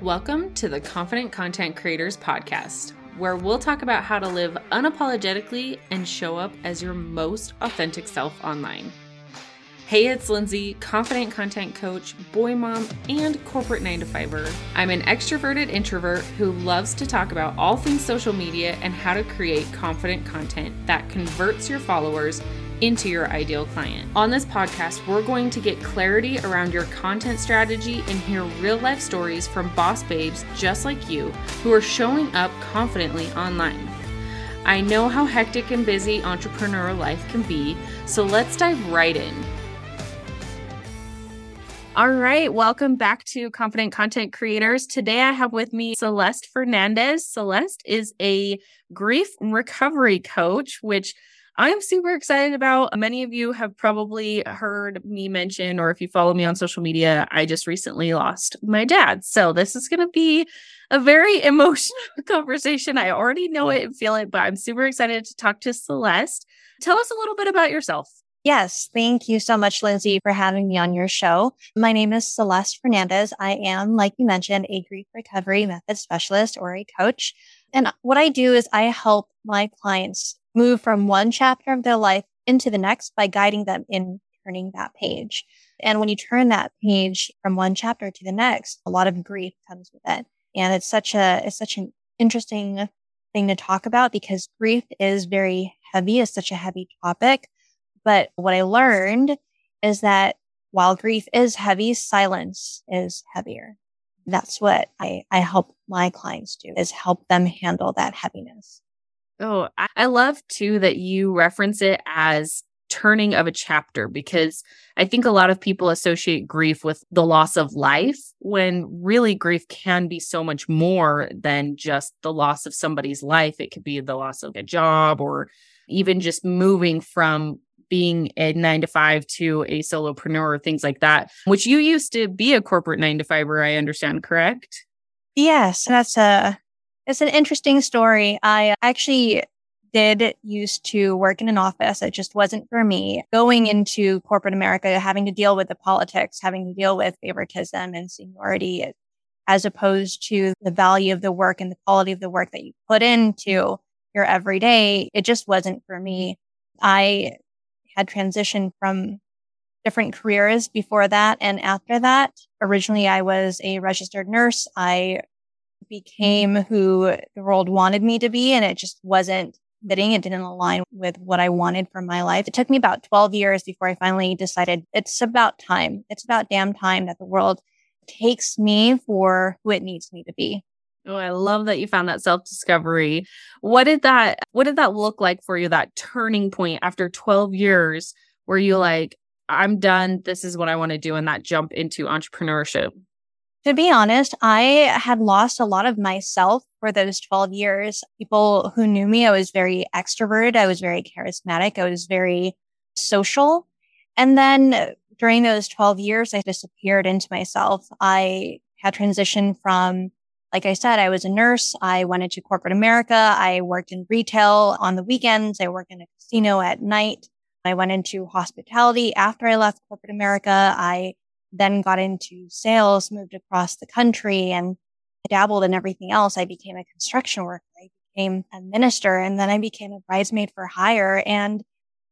Welcome to the Confident Content Creators Podcast, where we'll talk about how to live unapologetically and show up as your most authentic self online. Hey, it's Lindsay, confident content coach, boy mom, and corporate 9 to 5er. I'm an extroverted introvert who loves to talk about all things social media and how to create confident content that converts your followers into your ideal client. On this podcast, we're going to get clarity around your content strategy and hear real life stories from boss babes just like you who are showing up confidently online. I know how hectic and busy entrepreneurial life can be, so let's dive right in. All right, welcome back to Confident Content Creators. Today I have with me Celeste Fernandez. Celeste is a grief recovery coach, which I'm super excited about. Many of you have probably heard me mention, or if you follow me on social media, I just recently lost my dad. So this is going to be a very emotional conversation. I already know it and feel it, but I'm super excited to talk to Celeste. Tell us a little bit about yourself. Yes, thank you so much, Lindsay, for having me on your show. My name is Celeste Fernandez. I am, like you mentioned, a grief recovery method specialist or a coach. And what I do is I help my clients move from one chapter of their life into the next by guiding them in turning that page. And when you turn that page from one chapter to the next, a lot of grief comes with it. And it's such a, it's such an interesting thing to talk about because grief is very heavy. It's such a heavy topic. But what I learned is that while grief is heavy, silence is heavier. That's what I, I help my clients do is help them handle that heaviness. Oh, I love too that you reference it as turning of a chapter because I think a lot of people associate grief with the loss of life when really grief can be so much more than just the loss of somebody's life. It could be the loss of a job or even just moving from being a nine to five to a solopreneur, things like that, which you used to be a corporate nine to five, I understand, correct? Yes, that's a it's an interesting story. I actually did used to work in an office. It just wasn't for me. Going into corporate America, having to deal with the politics, having to deal with favoritism and seniority, as opposed to the value of the work and the quality of the work that you put into your everyday, it just wasn't for me. I had transitioned from different careers before that and after that. Originally, I was a registered nurse. I became who the world wanted me to be. And it just wasn't fitting. It didn't align with what I wanted for my life. It took me about 12 years before I finally decided it's about time. It's about damn time that the world takes me for who it needs me to be. Oh, I love that you found that self-discovery. What did that what did that look like for you that turning point after 12 years where you like I'm done, this is what I want to do and that jump into entrepreneurship? To be honest, I had lost a lot of myself for those 12 years. People who knew me, I was very extroverted. I was very charismatic. I was very social. And then during those 12 years, I disappeared into myself. I had transitioned from, like I said, I was a nurse. I went into corporate America. I worked in retail on the weekends. I worked in a casino at night. I went into hospitality after I left corporate America. I then got into sales, moved across the country and dabbled in everything else. I became a construction worker. I became a minister and then I became a bridesmaid for hire. And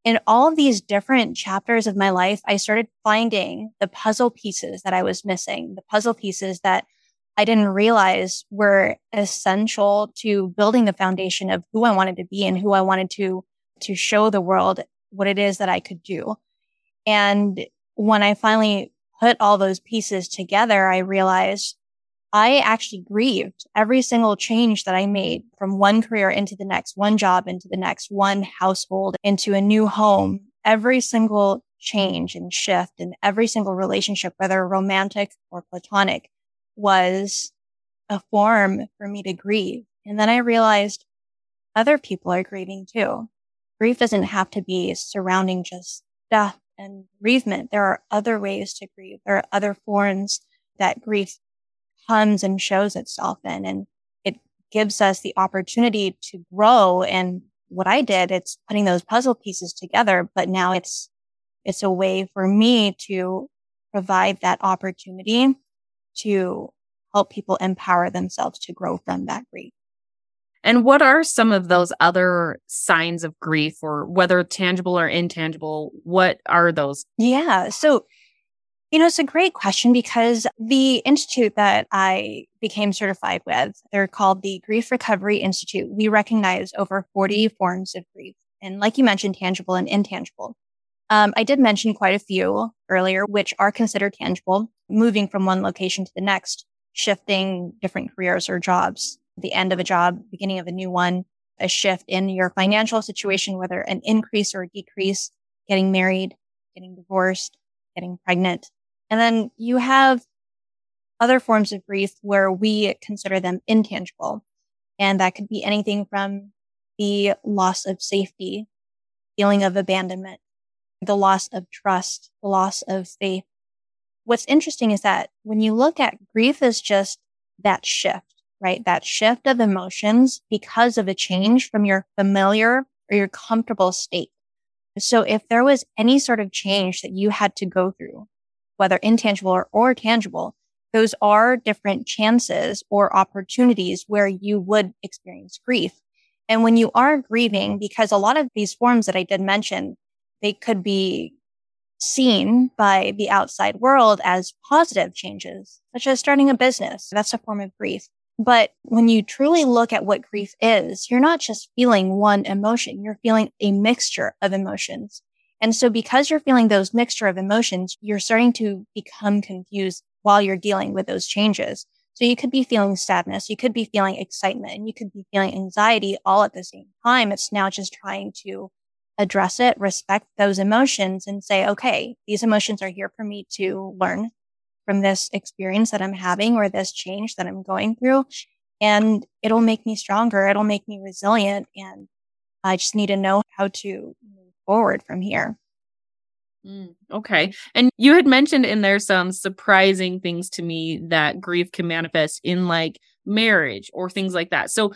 in all of these different chapters of my life, I started finding the puzzle pieces that I was missing, the puzzle pieces that I didn't realize were essential to building the foundation of who I wanted to be and who I wanted to, to show the world what it is that I could do. And when I finally put all those pieces together, I realized I actually grieved every single change that I made from one career into the next, one job into the next, one household into a new home. Every single change and shift and every single relationship, whether romantic or platonic, was a form for me to grieve. And then I realized other people are grieving too. Grief doesn't have to be surrounding just death and bereavement. There are other ways to grieve. There are other forms that grief comes and shows itself in. And it gives us the opportunity to grow. And what I did, it's putting those puzzle pieces together, but now it's, it's a way for me to provide that opportunity to help people empower themselves to grow from that grief. And what are some of those other signs of grief or whether tangible or intangible? What are those? Yeah. So, you know, it's a great question because the institute that I became certified with, they're called the Grief Recovery Institute. We recognize over 40 forms of grief. And like you mentioned, tangible and intangible. Um, I did mention quite a few earlier, which are considered tangible, moving from one location to the next, shifting different careers or jobs, the end of a job, beginning of a new one, a shift in your financial situation, whether an increase or a decrease, getting married, getting divorced, getting pregnant. And then you have other forms of grief where we consider them intangible. And that could be anything from the loss of safety, feeling of abandonment, the loss of trust, the loss of faith. What's interesting is that when you look at grief as just that shift, right? That shift of emotions because of a change from your familiar or your comfortable state. So if there was any sort of change that you had to go through, whether intangible or, or tangible, those are different chances or opportunities where you would experience grief. And when you are grieving, because a lot of these forms that I did mention, they could be seen by the outside world as positive changes, such as starting a business. That's a form of grief. But when you truly look at what grief is, you're not just feeling one emotion. You're feeling a mixture of emotions. And so because you're feeling those mixture of emotions, you're starting to become confused while you're dealing with those changes. So you could be feeling sadness, you could be feeling excitement, and you could be feeling anxiety all at the same time. It's now just trying to address it, respect those emotions and say, okay, these emotions are here for me to learn from this experience that I'm having or this change that I'm going through. And it'll make me stronger. It'll make me resilient. And I just need to know how to move forward from here. Mm, okay. And you had mentioned in there some surprising things to me that grief can manifest in like marriage or things like that. So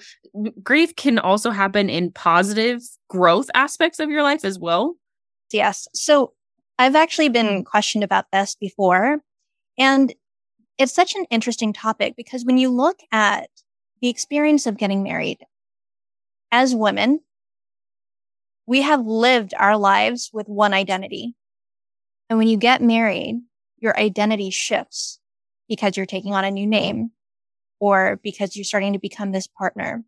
grief can also happen in positive growth aspects of your life as well. Yes. So I've actually been questioned about this before. And it's such an interesting topic because when you look at the experience of getting married as women, we have lived our lives with one identity. And when you get married, your identity shifts because you're taking on a new name or because you're starting to become this partner.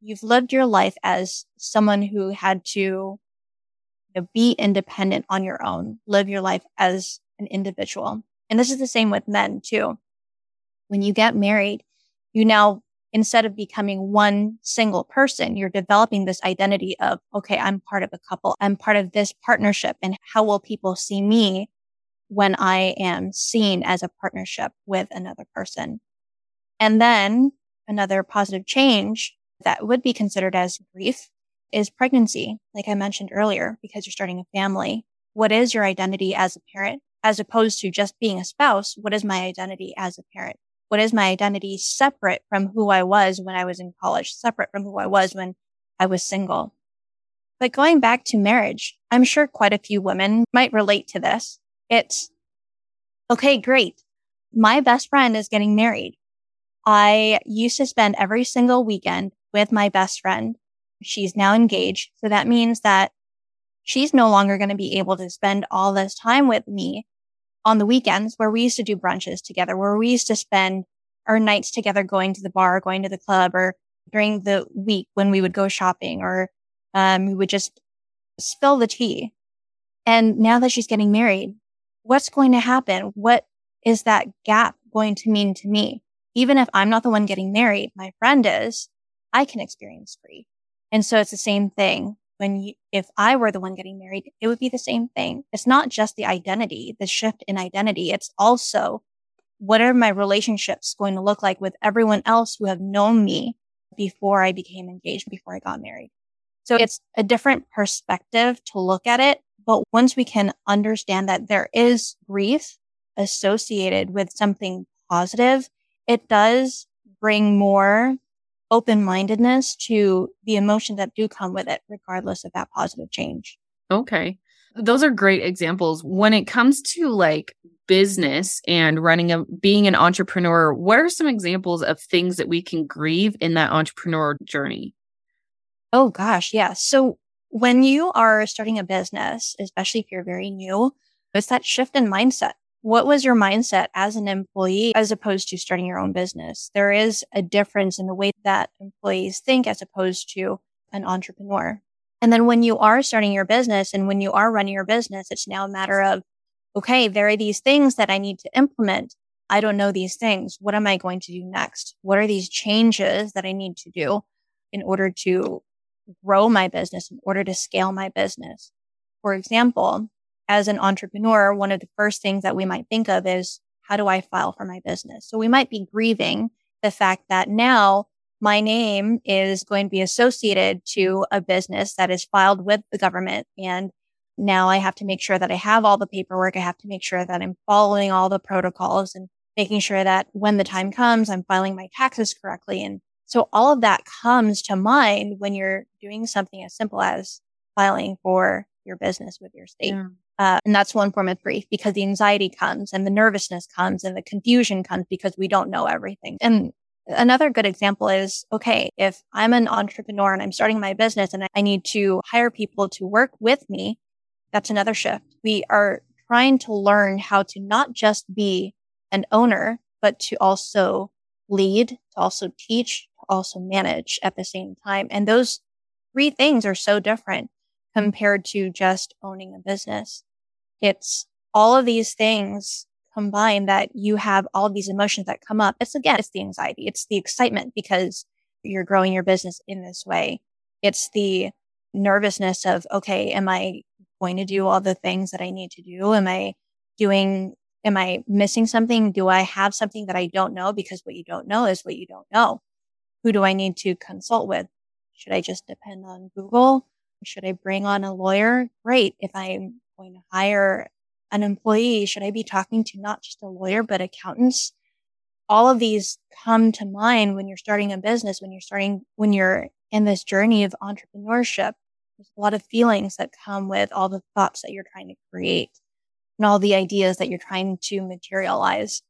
You've lived your life as someone who had to you know, be independent on your own, live your life as an individual. And this is the same with men too. When you get married, you now instead of becoming one single person, you're developing this identity of, okay, I'm part of a couple. I'm part of this partnership. And how will people see me when I am seen as a partnership with another person? And then another positive change that would be considered as grief is pregnancy. Like I mentioned earlier, because you're starting a family. What is your identity as a parent? As opposed to just being a spouse, what is my identity as a parent? What is my identity separate from who I was when I was in college, separate from who I was when I was single? But going back to marriage, I'm sure quite a few women might relate to this. It's okay, great. My best friend is getting married. I used to spend every single weekend with my best friend. She's now engaged. So that means that she's no longer going to be able to spend all this time with me on the weekends where we used to do brunches together, where we used to spend our nights together going to the bar, going to the club, or during the week when we would go shopping, or um, we would just spill the tea. And now that she's getting married, what's going to happen? What is that gap going to mean to me? Even if I'm not the one getting married, my friend is, I can experience grief. And so it's the same thing when you, if I were the one getting married, it would be the same thing. It's not just the identity, the shift in identity. It's also what are my relationships going to look like with everyone else who have known me before I became engaged, before I got married. So it's a different perspective to look at it. But once we can understand that there is grief associated with something positive, it does bring more open mindedness to the emotions that do come with it, regardless of that positive change. Okay. Those are great examples. When it comes to like business and running a being an entrepreneur, what are some examples of things that we can grieve in that entrepreneur journey? Oh gosh, yeah. So when you are starting a business, especially if you're very new, it's that shift in mindset. What was your mindset as an employee as opposed to starting your own business? There is a difference in the way that employees think as opposed to an entrepreneur. And then when you are starting your business and when you are running your business, it's now a matter of, okay, there are these things that I need to implement. I don't know these things. What am I going to do next? What are these changes that I need to do in order to grow my business, in order to scale my business? For example, as an entrepreneur, one of the first things that we might think of is, how do I file for my business? So we might be grieving the fact that now my name is going to be associated to a business that is filed with the government. And now I have to make sure that I have all the paperwork. I have to make sure that I'm following all the protocols and making sure that when the time comes, I'm filing my taxes correctly. And so all of that comes to mind when you're doing something as simple as filing for your business with your state. Yeah. Uh, and that's one form of grief because the anxiety comes and the nervousness comes and the confusion comes because we don't know everything. And another good example is, okay, if I'm an entrepreneur and I'm starting my business and I need to hire people to work with me, that's another shift. We are trying to learn how to not just be an owner, but to also lead, to also teach, to also manage at the same time. And those three things are so different compared to just owning a business. It's all of these things combined that you have all these emotions that come up. It's again, it's the anxiety. It's the excitement because you're growing your business in this way. It's the nervousness of, okay, am I going to do all the things that I need to do? Am I doing, am I missing something? Do I have something that I don't know? Because what you don't know is what you don't know. Who do I need to consult with? Should I just depend on Google? Should I bring on a lawyer? Great. If I'm going to hire an employee, should I be talking to not just a lawyer, but accountants? All of these come to mind when you're starting a business, when you're starting, when you're in this journey of entrepreneurship. There's a lot of feelings that come with all the thoughts that you're trying to create and all the ideas that you're trying to materialize.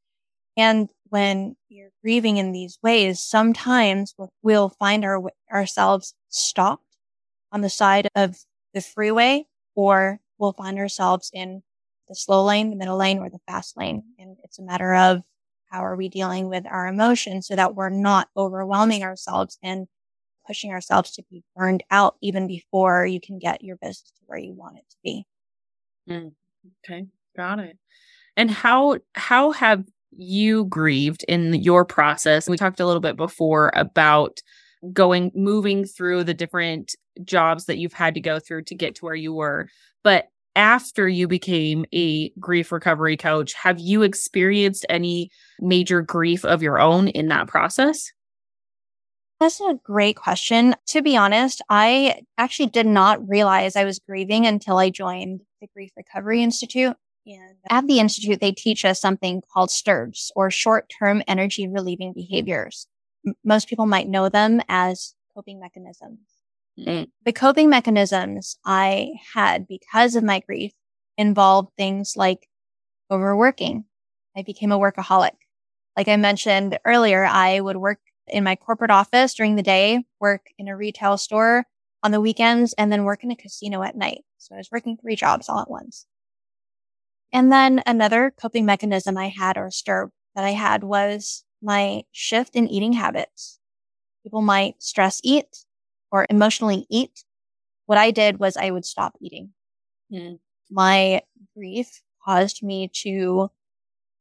And when you're grieving in these ways, sometimes we'll find our, ourselves stopped on the side of the freeway or we'll find ourselves in the slow lane, the middle lane, or the fast lane. And it's a matter of how are we dealing with our emotions so that we're not overwhelming ourselves and pushing ourselves to be burned out even before you can get your business to where you want it to be. Mm, okay, got it. And how how have you grieved in your process? We talked a little bit before about going moving through the different jobs that you've had to go through to get to where you were. But after you became a grief recovery coach, have you experienced any major grief of your own in that process? That's a great question. To be honest, I actually did not realize I was grieving until I joined the Grief Recovery Institute. And at the Institute, they teach us something called STERBs or short term energy relieving behaviors. M- most people might know them as coping mechanisms. Mm. The coping mechanisms I had because of my grief involved things like overworking. I became a workaholic. Like I mentioned earlier, I would work in my corporate office during the day, work in a retail store on the weekends, and then work in a casino at night. So I was working three jobs all at once. And then another coping mechanism I had or STERB that I had was my shift in eating habits. People might stress eat or emotionally eat, what I did was I would stop eating. Mm. My grief caused me to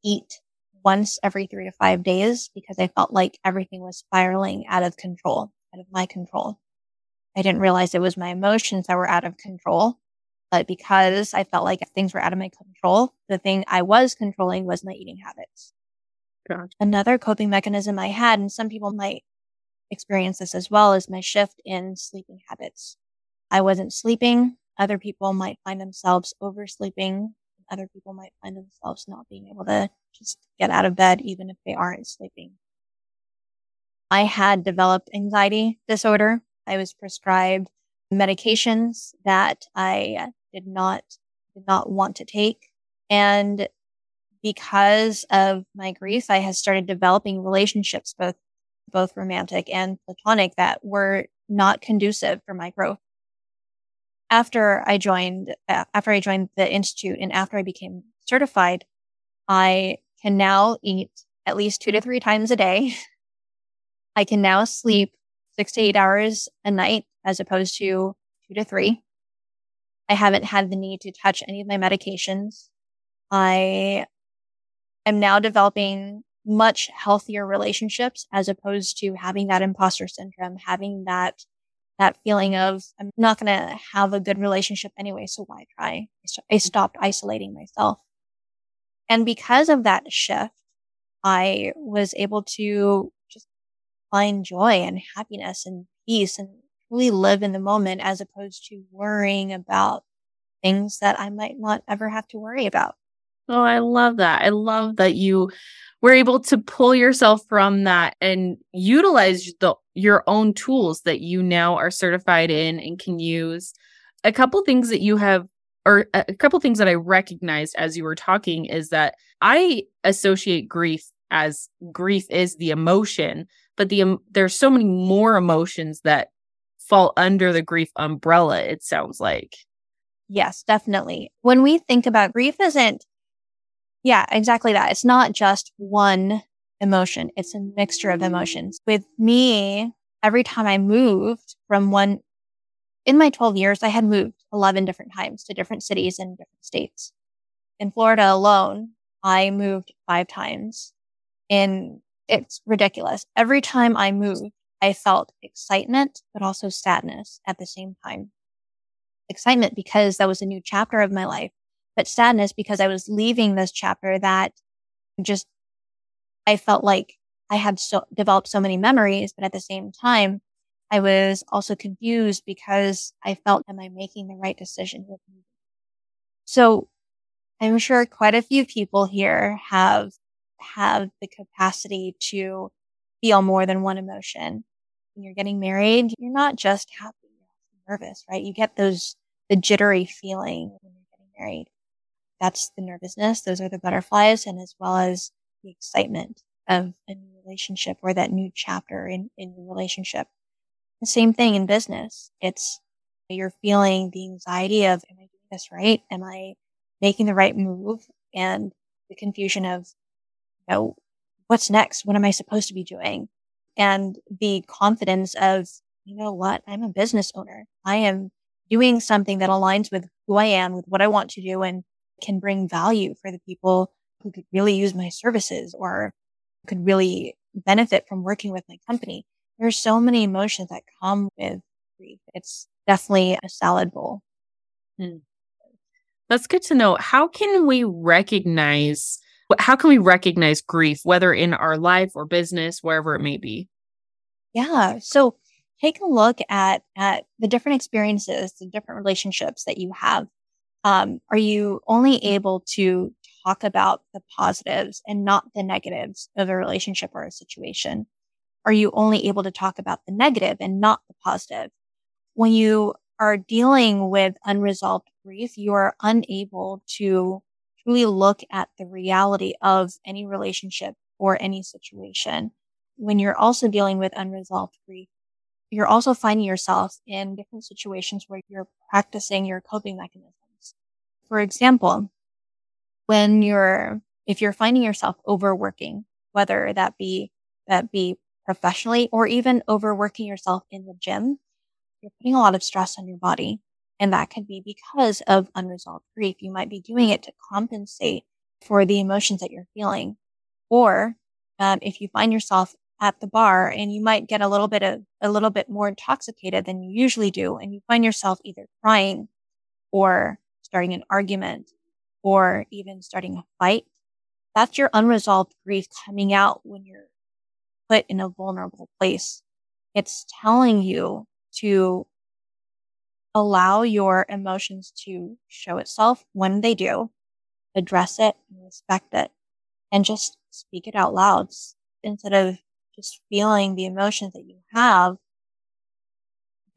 eat once every three to five days because I felt like everything was spiraling out of control, out of my control. I didn't realize it was my emotions that were out of control, but because I felt like things were out of my control, the thing I was controlling was my eating habits. Gotcha. Another coping mechanism I had, and some people might experience this as well as my shift in sleeping habits. I wasn't sleeping. Other people might find themselves oversleeping. Other people might find themselves not being able to just get out of bed, even if they aren't sleeping. I had developed anxiety disorder. I was prescribed medications that I did not did not want to take. And because of my grief, I had started developing relationships, both both romantic and platonic, that were not conducive for my growth. After I joined, uh, after I joined the institute, and after I became certified, I can now eat at least two to three times a day. I can now sleep six to eight hours a night as opposed to two to three. I haven't had the need to touch any of my medications. I am now developing much healthier relationships as opposed to having that imposter syndrome, having that that feeling of I'm not going to have a good relationship anyway, so why try? I stopped isolating myself. And because of that shift, I was able to just find joy and happiness and peace and really live in the moment as opposed to worrying about things that I might not ever have to worry about. Oh, I love that. I love that you were able to pull yourself from that and utilize the your own tools that you now are certified in and can use. A couple things that you have or a couple things that I recognized as you were talking is that I associate grief as grief is the emotion, but the um, there's so many more emotions that fall under the grief umbrella it sounds like. Yes, definitely. When we think about grief isn't yeah, exactly that. It's not just one emotion. It's a mixture of mm-hmm. emotions. With me, every time I moved from one in my 12 years, I had moved 11 different times to different cities and different states. In Florida alone, I moved five times. And it's ridiculous. Every time I moved, I felt excitement, but also sadness at the same time. Excitement because that was a new chapter of my life, but sadness because I was leaving this chapter that just, I felt like I had so developed so many memories, but at the same time, I was also confused because I felt, am I making the right decision? So I'm sure quite a few people here have, have the capacity to feel more than one emotion. When you're getting married, you're not just happy, you're nervous, right? You get those, the jittery feeling when you're getting married. That's the nervousness. Those are the butterflies and as well as the excitement of a new relationship or that new chapter in, in your relationship. The same thing in business. It's you're feeling the anxiety of, am I doing this right? Am I making the right move? And the confusion of, you know, what's next? What am I supposed to be doing? And the confidence of, you know what? I'm a business owner. I am doing something that aligns with who I am, with what I want to do and can bring value for the people who could really use my services or could really benefit from working with my company. There's so many emotions that come with grief. It's definitely a salad bowl. Hmm. That's good to know. How can we recognize how can we recognize grief whether in our life or business wherever it may be? Yeah. So take a look at at the different experiences, the different relationships that you have. Um, are you only able to talk about the positives and not the negatives of a relationship or a situation? are you only able to talk about the negative and not the positive? When you are dealing with unresolved grief, you are unable to truly look at the reality of any relationship or any situation. When you're also dealing with unresolved grief, you're also finding yourself in different situations where you're practicing your coping mechanisms. For example, when you're, if you're finding yourself overworking, whether that be, that be professionally or even overworking yourself in the gym, you're putting a lot of stress on your body. And that could be because of unresolved grief. You might be doing it to compensate for the emotions that you're feeling. Or um, if you find yourself at the bar and you might get a little bit of a little bit more intoxicated than you usually do, and you find yourself either crying or starting an argument or even starting a fight, that's your unresolved grief coming out when you're put in a vulnerable place. It's telling you to allow your emotions to show itself when they do, address it and respect it, and just speak it out loud instead of just feeling the emotions that you have.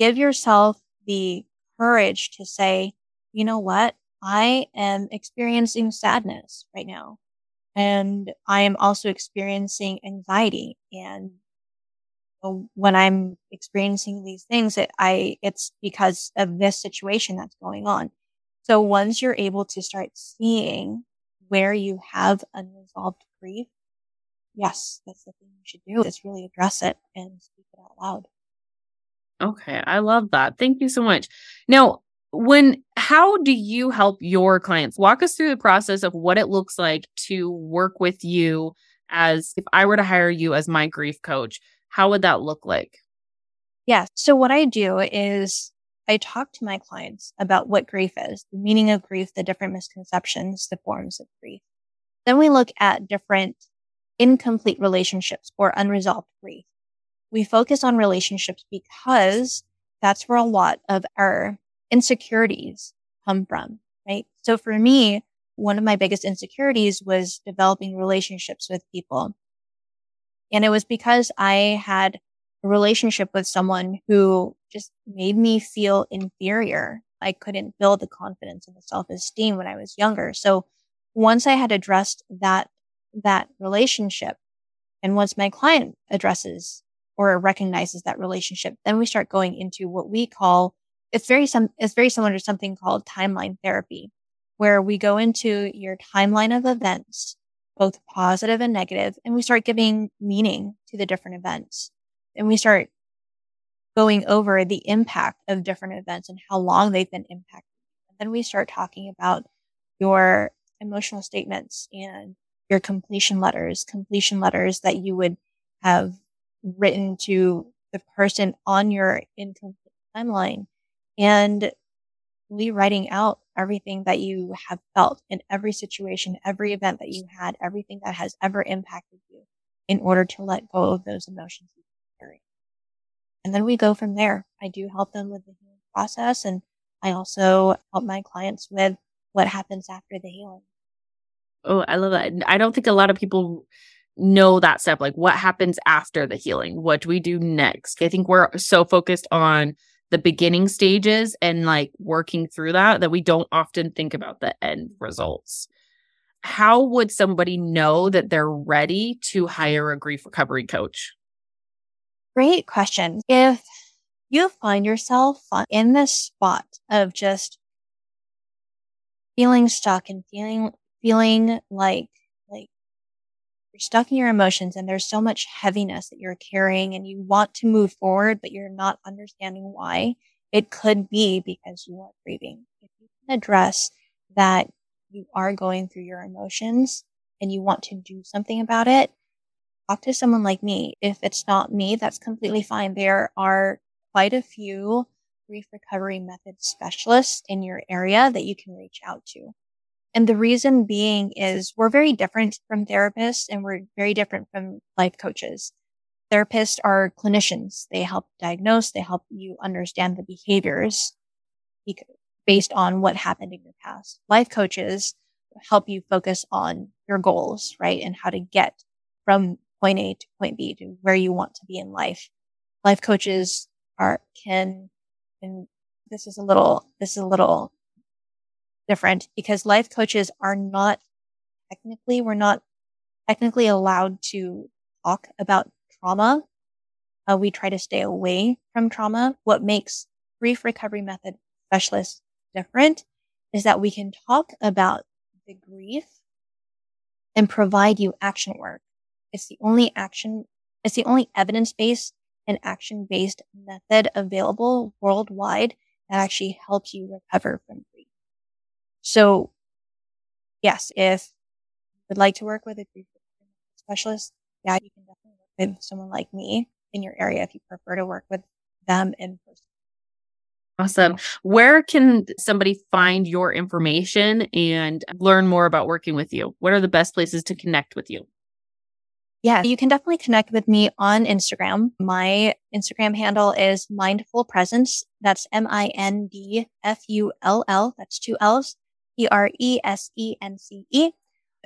Give yourself the courage to say, you know what? I am experiencing sadness right now. And I am also experiencing anxiety. And when I'm experiencing these things, it, I, it's because of this situation that's going on. So once you're able to start seeing where you have unresolved grief, yes, that's the thing you should do is really address it and speak it out loud. Okay, I love that. Thank you so much. Now, when how do you help your clients? Walk us through the process of what it looks like to work with you as if I were to hire you as my grief coach, how would that look like? Yeah. So what I do is I talk to my clients about what grief is, the meaning of grief, the different misconceptions, the forms of grief. Then we look at different incomplete relationships or unresolved grief. We focus on relationships because that's where a lot of our insecurities come from, right? So for me, one of my biggest insecurities was developing relationships with people. And it was because I had a relationship with someone who just made me feel inferior. I couldn't build the confidence and the self esteem when I was younger. So once I had addressed that, that relationship and once my client addresses or recognizes that relationship, then we start going into what we call it's very some it's very similar to something called timeline therapy, where we go into your timeline of events, both positive and negative, and we start giving meaning to the different events. And we start going over the impact of different events and how long they've been impacted. And then we start talking about your emotional statements and your completion letters, completion letters that you would have written to the person on your incomplete timeline and rewriting out everything that you have felt in every situation, every event that you had, everything that has ever impacted you in order to let go of those emotions carry. And then we go from there. I do help them with the healing process and I also help my clients with what happens after the healing. Oh, I love that. I don't think a lot of people know that step. Like what happens after the healing? What do we do next? I think we're so focused on the beginning stages and like working through that that we don't often think about the end results. How would somebody know that they're ready to hire a grief recovery coach? Great question. If you find yourself uh, in this spot of just feeling stuck and feeling feeling like you're stuck in your emotions and there's so much heaviness that you're carrying and you want to move forward, but you're not understanding why, it could be because you are grieving. If you can address that you are going through your emotions and you want to do something about it, talk to someone like me. If it's not me, that's completely fine. There are quite a few grief recovery method specialists in your area that you can reach out to. And the reason being is we're very different from therapists and we're very different from life coaches. Therapists are clinicians. They help diagnose. They help you understand the behaviors based on what happened in your past. Life coaches help you focus on your goals, right? And how to get from point A to point B to where you want to be in life. Life coaches are, can, and this is a little, this is a little different because life coaches are not technically, we're not technically allowed to talk about trauma. Uh, we try to stay away from trauma. What makes grief recovery method specialists different is that we can talk about the grief and provide you action work. It's the only action, it's the only evidence based and action based method available worldwide that actually helps you recover from so yes, if you would like to work with a grief specialist, yeah, you can definitely work with someone like me in your area if you prefer to work with them in person. Awesome. Where can somebody find your information and learn more about working with you? What are the best places to connect with you? Yeah, you can definitely connect with me on Instagram. My Instagram handle is mindfull presence. That's M I N D F U L L. That's two L's. P R E S E N C E.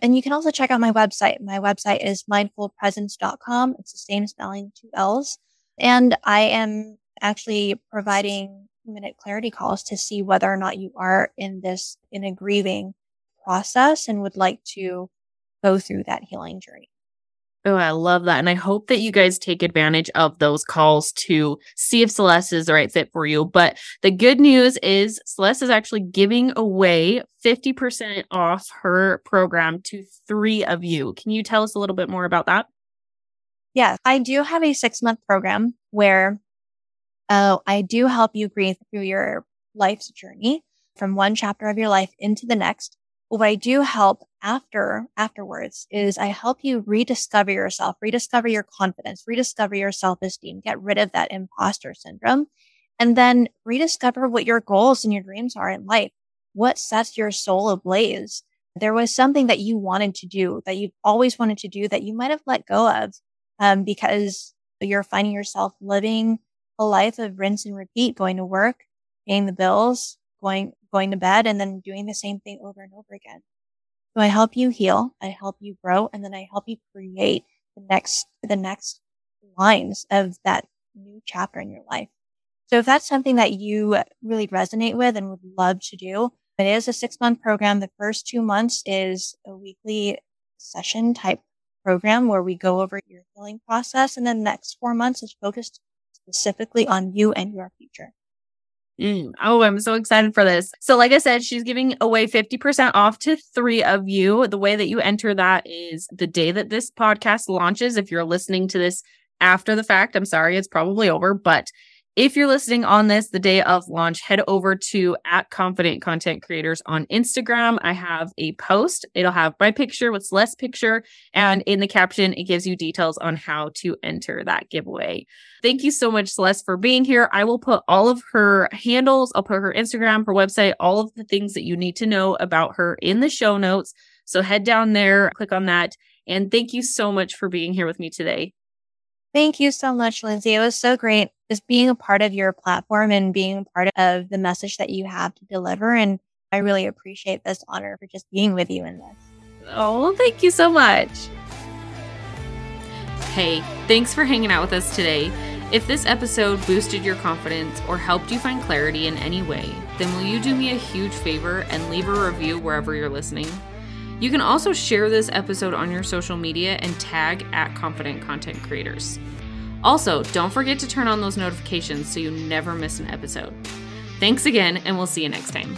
And you can also check out my website. My website is mindfullpresence.com. It's the same spelling, two L's. And I am actually providing minute clarity calls to see whether or not you are in this, in a grieving process and would like to go through that healing journey. Oh, I love that. And I hope that you guys take advantage of those calls to see if Celeste is the right fit for you. But the good news is Celeste is actually giving away 50% off her program to three of you. Can you tell us a little bit more about that? Yes, I do have a six month program where uh, I do help you grieve through your life's journey from one chapter of your life into the next what I do help after afterwards is I help you rediscover yourself, rediscover your confidence, rediscover your self-esteem, get rid of that imposter syndrome, and then rediscover what your goals and your dreams are in life. What sets your soul ablaze? There was something that you wanted to do that you've always wanted to do that you might have let go of um, because you're finding yourself living a life of rinse and repeat, going to work, paying the bills, going going to bed and then doing the same thing over and over again. So I help you heal, I help you grow, and then I help you create the next the next lines of that new chapter in your life. So if that's something that you really resonate with and would love to do, it is a six month program. The first two months is a weekly session type program where we go over your healing process. And then the next four months is focused specifically on you and your future. Mm. Oh, I'm so excited for this. So, like I said, she's giving away 50% off to three of you. The way that you enter that is the day that this podcast launches. If you're listening to this after the fact, I'm sorry, it's probably over, but if you're listening on this the day of launch, head over to at confident content creators on Instagram. I have a post. It'll have my picture with less picture. And in the caption, it gives you details on how to enter that giveaway. Thank you so much, Celeste, for being here. I will put all of her handles, I'll put her Instagram, her website, all of the things that you need to know about her in the show notes. So head down there, click on that. And thank you so much for being here with me today. Thank you so much, Lindsay. It was so great just being a part of your platform and being a part of the message that you have to deliver. And I really appreciate this honor for just being with you in this. Oh, thank you so much. Hey, thanks for hanging out with us today. If this episode boosted your confidence or helped you find clarity in any way, then will you do me a huge favor and leave a review wherever you're listening? You can also share this episode on your social media and tag at Confident Content Creators. Also, don't forget to turn on those notifications so you never miss an episode. Thanks again, and we'll see you next time.